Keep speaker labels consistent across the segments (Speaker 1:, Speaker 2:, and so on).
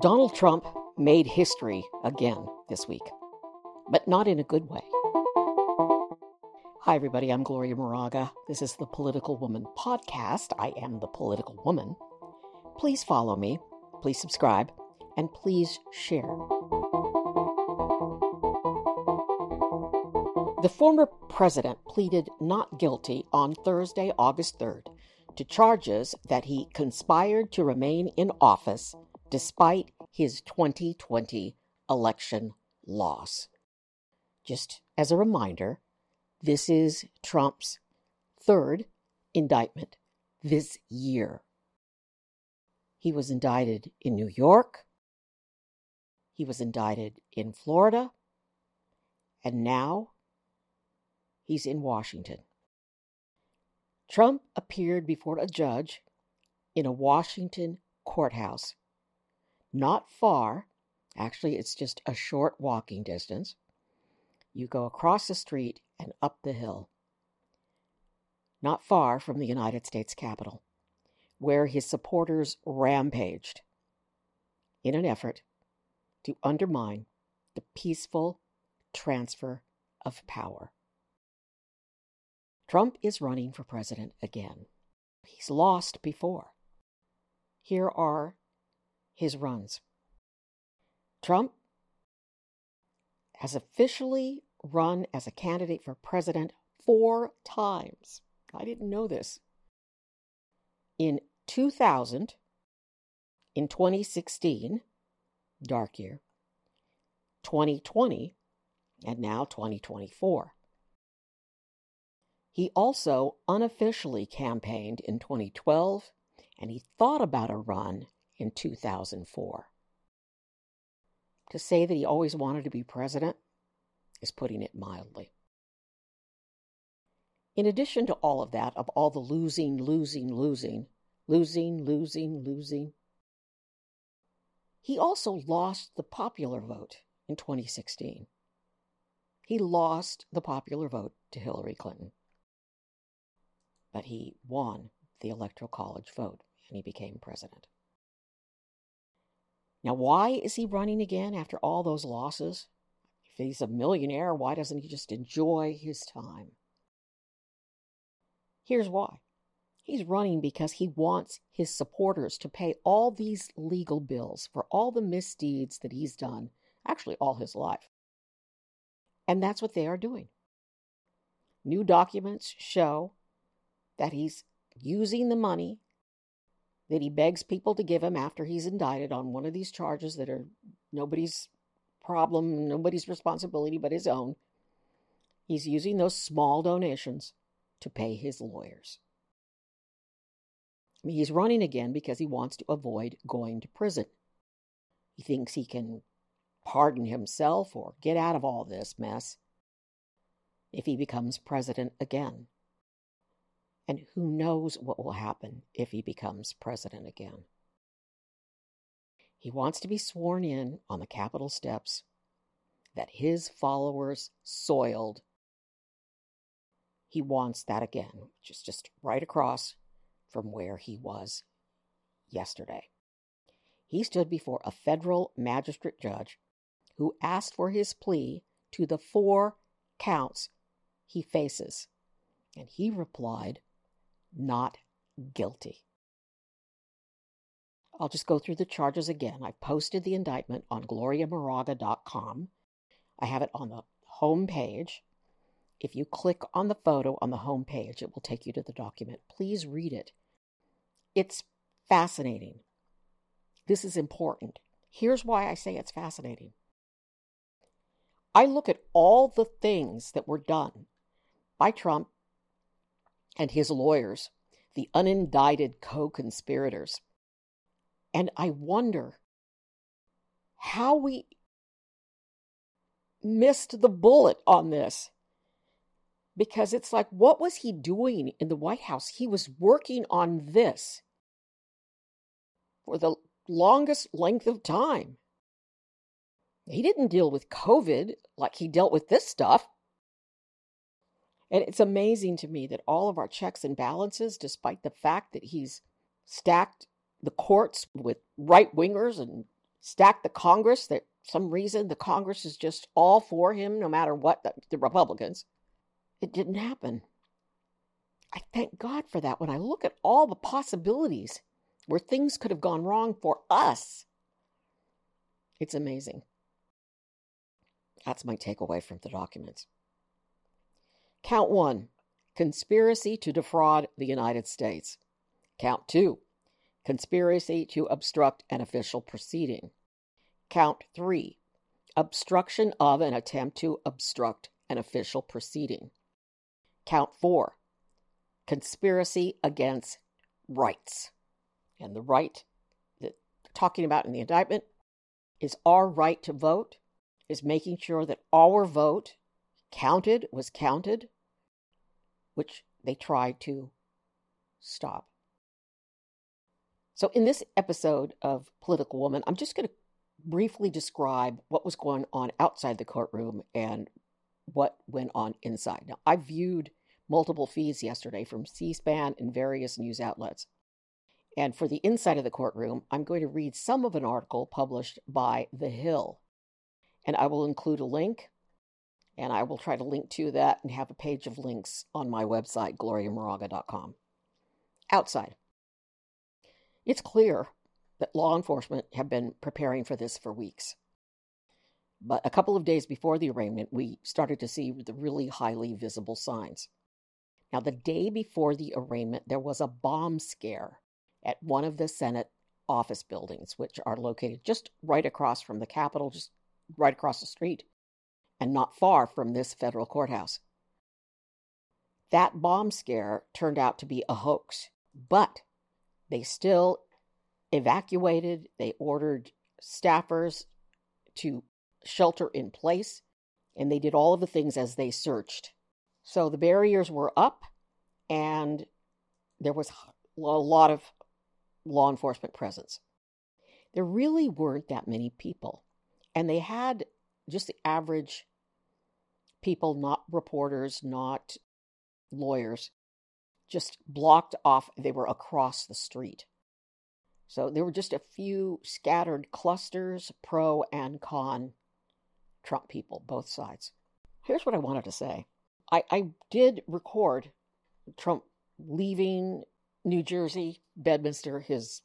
Speaker 1: Donald Trump made history again this week, but not in a good way. Hi, everybody. I'm Gloria Moraga. This is the Political Woman podcast. I am the Political Woman. Please follow me, please subscribe, and please share. The former president pleaded not guilty on Thursday, August 3rd, to charges that he conspired to remain in office despite his 2020 election loss. Just as a reminder, this is Trump's third indictment this year. He was indicted in New York, he was indicted in Florida, and now he's in Washington. Trump appeared before a judge in a Washington courthouse not far. Actually, it's just a short walking distance. You go across the street and up the hill, not far from the United States Capitol, where his supporters rampaged in an effort to undermine the peaceful transfer of power. Trump is running for president again. He's lost before. Here are his runs. Trump has officially run as a candidate for president four times. I didn't know this. In 2000, in 2016, dark year, 2020, and now 2024. He also unofficially campaigned in 2012, and he thought about a run in 2004. To say that he always wanted to be president is putting it mildly. In addition to all of that, of all the losing, losing, losing, losing, losing, losing, he also lost the popular vote in 2016. He lost the popular vote to Hillary Clinton. But he won the Electoral College vote and he became president. Now, why is he running again after all those losses? If he's a millionaire, why doesn't he just enjoy his time? Here's why. He's running because he wants his supporters to pay all these legal bills for all the misdeeds that he's done, actually, all his life. And that's what they are doing. New documents show that he's using the money that he begs people to give him after he's indicted on one of these charges that are nobody's problem, nobody's responsibility but his own. He's using those small donations to pay his lawyers. He's running again because he wants to avoid going to prison. He thinks he can pardon himself or get out of all this mess if he becomes president again. And who knows what will happen if he becomes president again. He wants to be sworn in on the Capitol steps that his followers soiled. He wants that again, which is just right across from where he was yesterday. He stood before a federal magistrate judge who asked for his plea to the four counts he faces. And he replied, not guilty. I'll just go through the charges again. I posted the indictment on gloriamoraga.com. I have it on the home page. If you click on the photo on the home page, it will take you to the document. Please read it. It's fascinating. This is important. Here's why I say it's fascinating. I look at all the things that were done by Trump and his lawyers, the unindicted co conspirators. And I wonder how we missed the bullet on this. Because it's like, what was he doing in the White House? He was working on this for the longest length of time. He didn't deal with COVID like he dealt with this stuff. And it's amazing to me that all of our checks and balances, despite the fact that he's stacked the courts with right wingers and stacked the Congress that some reason the Congress is just all for him no matter what the, the Republicans. It didn't happen. I thank God for that when I look at all the possibilities where things could have gone wrong for us. It's amazing. That's my takeaway from the documents. Count one conspiracy to defraud the United States. Count two conspiracy to obstruct an official proceeding. Count three obstruction of an attempt to obstruct an official proceeding. Count four conspiracy against rights. And the right that talking about in the indictment is our right to vote, is making sure that our vote counted, was counted, which they tried to stop. So, in this episode of Political Woman, I'm just going to briefly describe what was going on outside the courtroom and what went on inside. Now, I viewed multiple feeds yesterday from C SPAN and various news outlets. And for the inside of the courtroom, I'm going to read some of an article published by The Hill. And I will include a link, and I will try to link to that and have a page of links on my website, gloriamoraga.com. Outside. It's clear that law enforcement have been preparing for this for weeks. But a couple of days before the arraignment, we started to see the really highly visible signs. Now, the day before the arraignment, there was a bomb scare at one of the Senate office buildings, which are located just right across from the Capitol, just right across the street, and not far from this federal courthouse. That bomb scare turned out to be a hoax, but they still evacuated, they ordered staffers to shelter in place, and they did all of the things as they searched so the barriers were up, and there was a lot of law enforcement presence. There really weren't that many people, and they had just the average people, not reporters, not lawyers, just blocked off. They were across the street. So there were just a few scattered clusters, pro and con Trump people, both sides. Here's what I wanted to say I, I did record Trump leaving New Jersey, Bedminster, his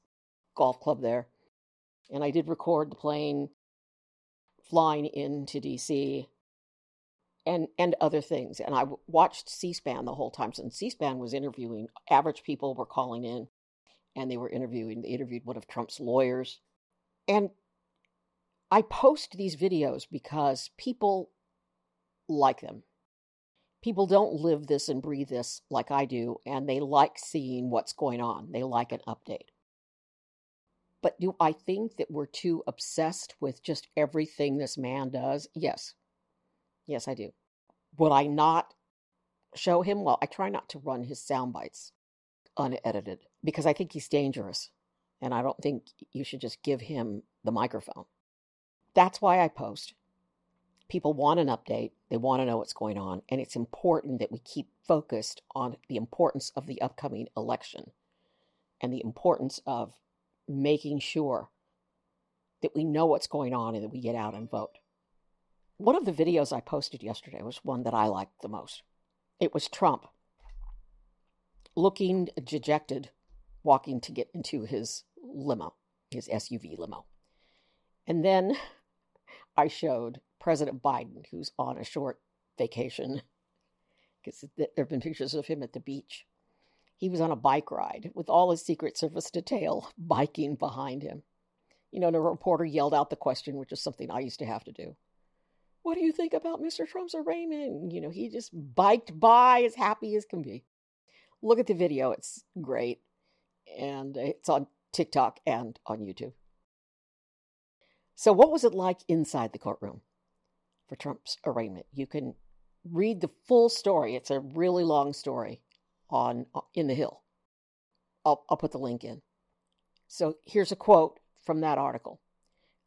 Speaker 1: golf club there. And I did record the plane flying into DC and and other things. And I watched C-SPAN the whole time. So C-SPAN was interviewing average people were calling in, and they were interviewing. They interviewed one of Trump's lawyers, and I post these videos because people like them people don't live this and breathe this like I do, and they like seeing what's going on. They like an update. But do I think that we're too obsessed with just everything this man does? Yes. Yes, I do. Would I not show him? Well, I try not to run his sound bites unedited because I think he's dangerous. And I don't think you should just give him the microphone. That's why I post. People want an update. They want to know what's going on. And it's important that we keep focused on the importance of the upcoming election and the importance of making sure that we know what's going on and that we get out and vote. One of the videos I posted yesterday was one that I liked the most. It was Trump looking dejected, walking to get into his limo, his SUV limo. And then I showed President Biden, who's on a short vacation, because there have been pictures of him at the beach. He was on a bike ride with all his Secret Service detail biking behind him. You know, and a reporter yelled out the question, which is something I used to have to do. What do you think about Mr. Trump's arraignment? You know, he just biked by as happy as can be. Look at the video, it's great. And it's on TikTok and on YouTube. So, what was it like inside the courtroom? for Trump's arraignment. You can read the full story. It's a really long story on uh, in the Hill. I'll, I'll put the link in. So here's a quote from that article.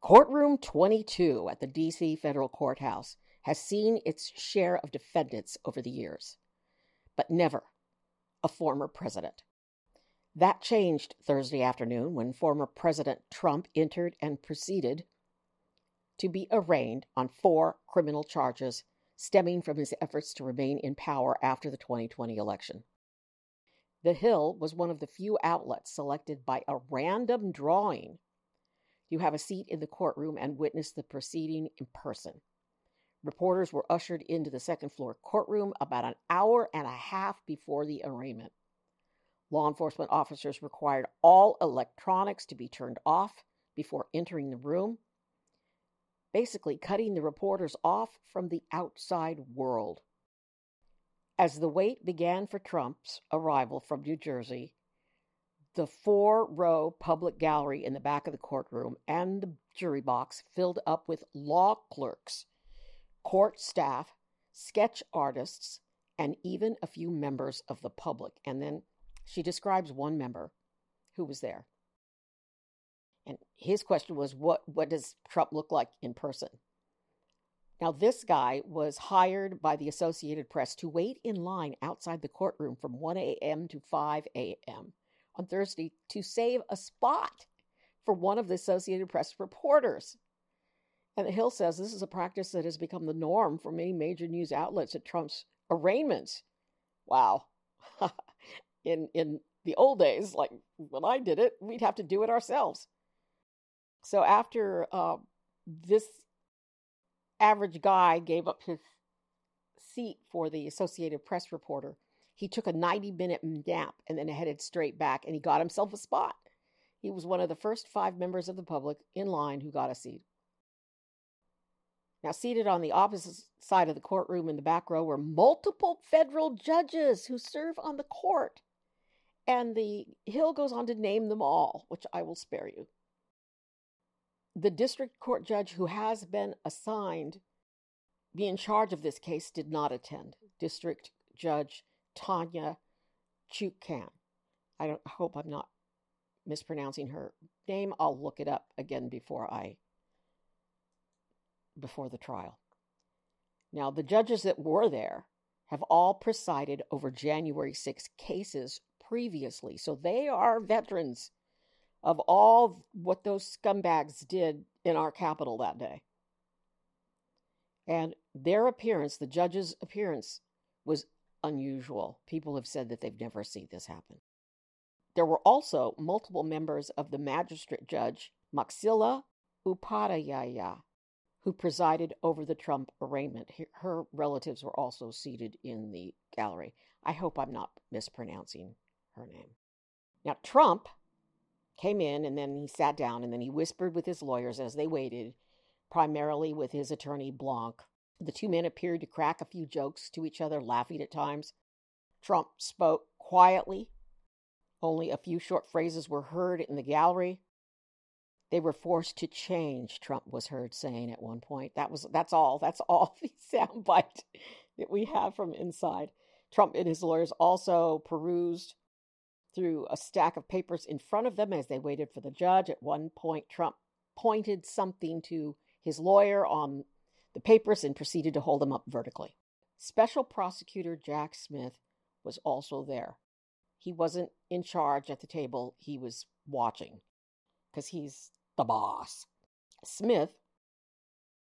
Speaker 1: Courtroom 22 at the DC federal courthouse has seen its share of defendants over the years, but never a former president. That changed Thursday afternoon when former President Trump entered and proceeded to be arraigned on four criminal charges stemming from his efforts to remain in power after the 2020 election. The Hill was one of the few outlets selected by a random drawing to have a seat in the courtroom and witness the proceeding in person. Reporters were ushered into the second floor courtroom about an hour and a half before the arraignment. Law enforcement officers required all electronics to be turned off before entering the room, basically cutting the reporters off from the outside world. As the wait began for Trump's arrival from New Jersey, the four row public gallery in the back of the courtroom and the jury box filled up with law clerks, court staff, sketch artists, and even a few members of the public. And then she describes one member who was there. And his question was, what, what does Trump look like in person? Now, this guy was hired by the Associated Press to wait in line outside the courtroom from 1 a.m. to 5 a.m. on Thursday to save a spot for one of the Associated Press reporters. And the Hill says this is a practice that has become the norm for many major news outlets at Trump's arraignments. Wow. in in the old days, like when I did it, we'd have to do it ourselves. So after uh, this average guy gave up his seat for the Associated Press reporter, he took a 90 minute nap and then headed straight back and he got himself a spot. He was one of the first five members of the public in line who got a seat. Now, seated on the opposite side of the courtroom in the back row were multiple federal judges who serve on the court. And the Hill goes on to name them all, which I will spare you. The district court judge who has been assigned be in charge of this case did not attend. District Judge Tanya Chutkan. I don't hope I'm not mispronouncing her name. I'll look it up again before I before the trial. Now, the judges that were there have all presided over January 6 cases previously. So they are veterans of all what those scumbags did in our capital that day. And their appearance, the judge's appearance, was unusual. People have said that they've never seen this happen. There were also multiple members of the magistrate judge, Moxila Upadhyaya, who presided over the Trump arraignment. Her relatives were also seated in the gallery. I hope I'm not mispronouncing her name. Now, Trump came in and then he sat down and then he whispered with his lawyers as they waited, primarily with his attorney Blanche. The two men appeared to crack a few jokes to each other, laughing at times. Trump spoke quietly. Only a few short phrases were heard in the gallery. They were forced to change, Trump was heard saying at one point. That was that's all. That's all the soundbite that we have from inside. Trump and his lawyers also perused through a stack of papers in front of them as they waited for the judge. At one point, Trump pointed something to his lawyer on the papers and proceeded to hold them up vertically. Special prosecutor Jack Smith was also there. He wasn't in charge at the table, he was watching because he's the boss. Smith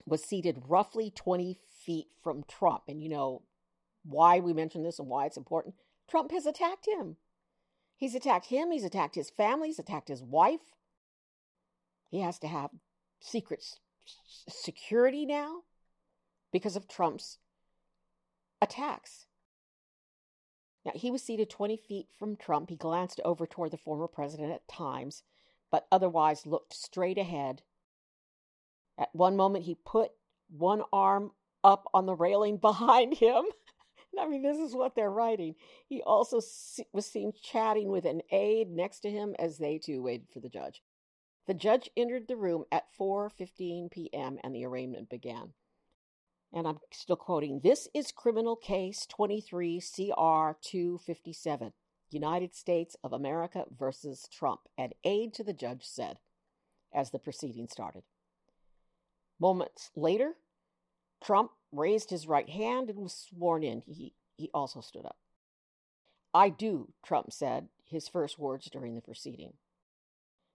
Speaker 1: was seated roughly 20 feet from Trump. And you know why we mention this and why it's important? Trump has attacked him. He's attacked him, he's attacked his family, he's attacked his wife. He has to have secret security now because of Trump's attacks. Now, he was seated 20 feet from Trump. He glanced over toward the former president at times, but otherwise looked straight ahead. At one moment, he put one arm up on the railing behind him I mean, this is what they're writing. He also was seen chatting with an aide next to him as they too waited for the judge. The judge entered the room at 4:15 p.m. and the arraignment began. And I'm still quoting, this is criminal case 23 CR 257, United States of America versus Trump, an aide to the judge said as the proceeding started. Moments later, Trump raised his right hand and was sworn in. He, he also stood up. I do, Trump said, his first words during the proceeding.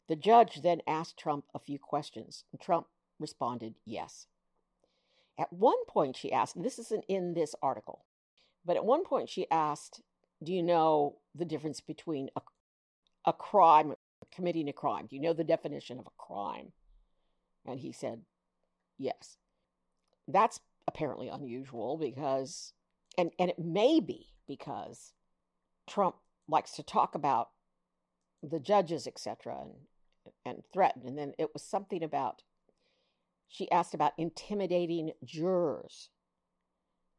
Speaker 1: The judge then asked Trump a few questions, and Trump responded yes. At one point, she asked, and this isn't in this article, but at one point she asked, Do you know the difference between a, a crime, committing a crime? Do you know the definition of a crime? And he said, Yes. That's apparently unusual because, and, and it may be because Trump likes to talk about the judges, etc., and and threaten. And then it was something about she asked about intimidating jurors.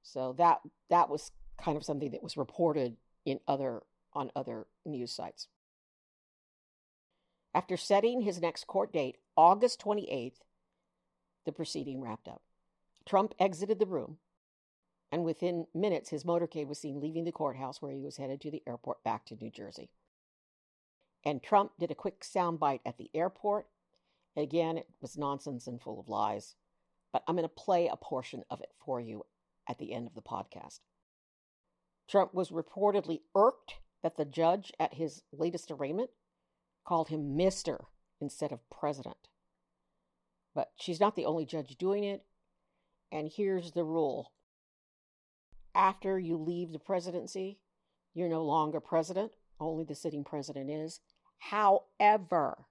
Speaker 1: So that that was kind of something that was reported in other on other news sites. After setting his next court date, August 28th, the proceeding wrapped up. Trump exited the room, and within minutes, his motorcade was seen leaving the courthouse where he was headed to the airport back to New Jersey. And Trump did a quick soundbite at the airport. Again, it was nonsense and full of lies, but I'm going to play a portion of it for you at the end of the podcast. Trump was reportedly irked that the judge at his latest arraignment called him Mr. instead of President. But she's not the only judge doing it. And here's the rule after you leave the presidency, you're no longer president, only the sitting president is. However,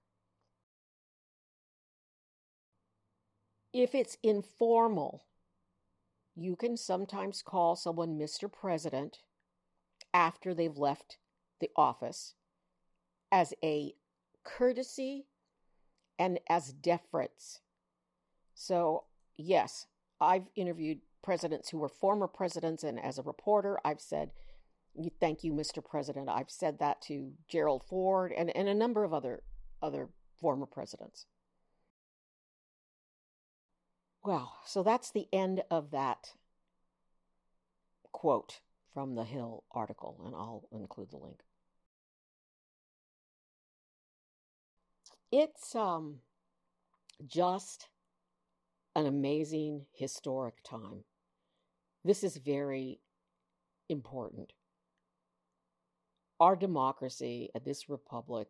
Speaker 1: if it's informal, you can sometimes call someone Mr. President after they've left the office as a courtesy and as deference. So, yes, I've interviewed presidents who were former presidents, and as a reporter, I've said, Thank you, Mr. President. I've said that to Gerald Ford and, and a number of other other former presidents. Well, so that's the end of that quote from the Hill article, and I'll include the link. It's um just an amazing historic time. This is very important our democracy and this republic,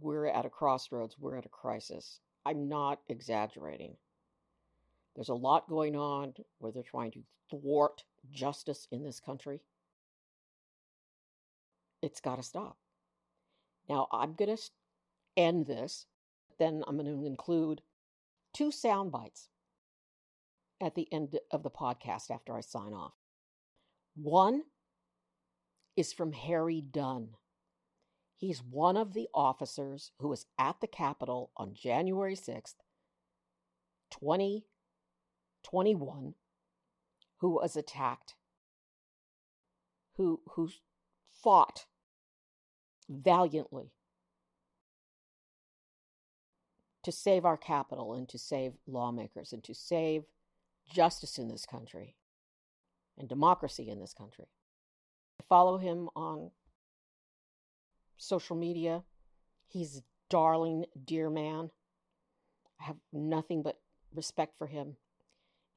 Speaker 1: we're at a crossroads, we're at a crisis. I'm not exaggerating. There's a lot going on where they're trying to thwart justice in this country. It's got to stop. Now, I'm going to end this, then I'm going to include two sound bites at the end of the podcast after I sign off. One is from Harry Dunn. He's one of the officers who was at the Capitol on January 6th, 2021, who was attacked, who, who fought valiantly to save our capital and to save lawmakers and to save justice in this country and democracy in this country follow him on social media. He's a darling, dear man. I have nothing but respect for him.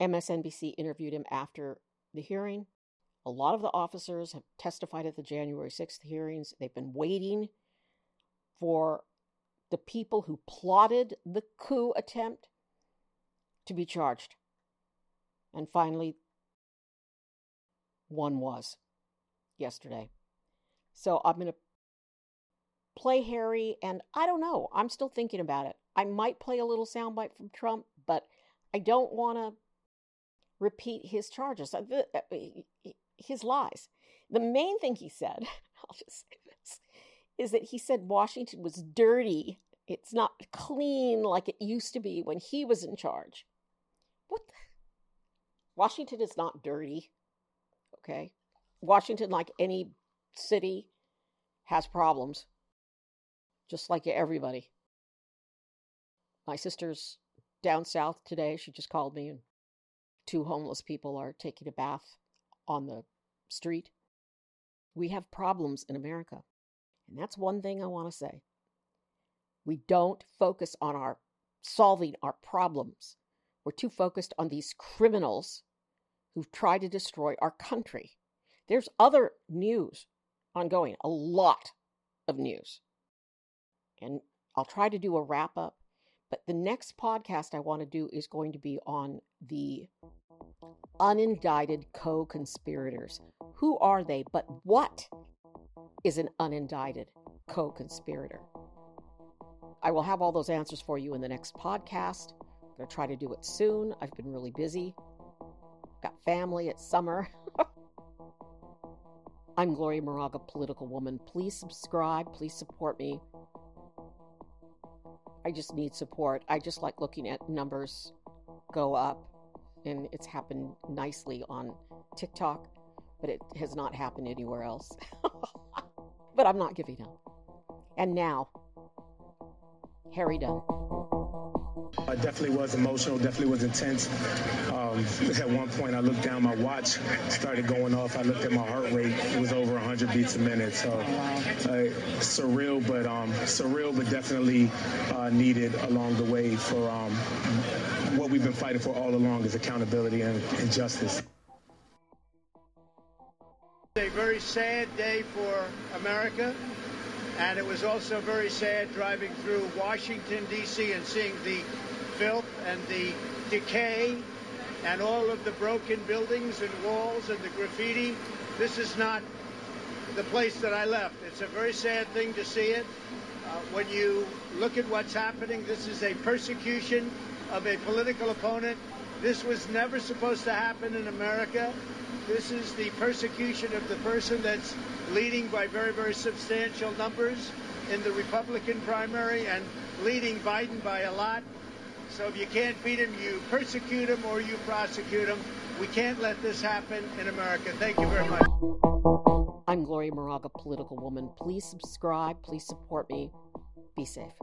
Speaker 1: MSNBC interviewed him after the hearing. A lot of the officers have testified at the January 6th hearings. They've been waiting for the people who plotted the coup attempt to be charged. And finally, one was yesterday. So I'm going to play Harry, and I don't know. I'm still thinking about it. I might play a little soundbite from Trump, but I don't want to repeat his charges, uh, uh, his lies. The main thing he said, I'll just say this, is that he said Washington was dirty. It's not clean like it used to be when he was in charge. What? The? Washington is not dirty. Okay. Washington, like any city, has problems, just like everybody. My sister's down south today. She just called me, and two homeless people are taking a bath on the street. We have problems in America. And that's one thing I want to say. We don't focus on our solving our problems. We're too focused on these criminals who've tried to destroy our country. There's other news ongoing, a lot of news. And I'll try to do a wrap up. But the next podcast I want to do is going to be on the unindicted co conspirators. Who are they? But what is an unindicted co conspirator? I will have all those answers for you in the next podcast. I'm going to try to do it soon. I've been really busy. Got family, it's summer. I'm Gloria Moraga, political woman. Please subscribe. Please support me. I just need support. I just like looking at numbers go up, and it's happened nicely on TikTok, but it has not happened anywhere else. but I'm not giving up. And now, Harry Dunn.
Speaker 2: It definitely was emotional, definitely was intense. Um, at one point, I looked down, my watch started going off. I looked at my heart rate; it was over 100 beats a minute. So uh, surreal, but um, surreal, but definitely uh, needed along the way for um, what we've been fighting for all along is accountability and, and justice.
Speaker 3: A very sad day for America. And it was also very sad driving through Washington, D.C. and seeing the filth and the decay and all of the broken buildings and walls and the graffiti. This is not the place that I left. It's a very sad thing to see it. Uh, when you look at what's happening, this is a persecution of a political opponent. This was never supposed to happen in America. This is the persecution of the person that's leading by very, very substantial numbers in the Republican primary and leading Biden by a lot. So if you can't beat him, you persecute him or you prosecute him. We can't let this happen in America. Thank you very much.
Speaker 1: I'm Gloria Moraga, political woman. Please subscribe. Please support me. Be safe.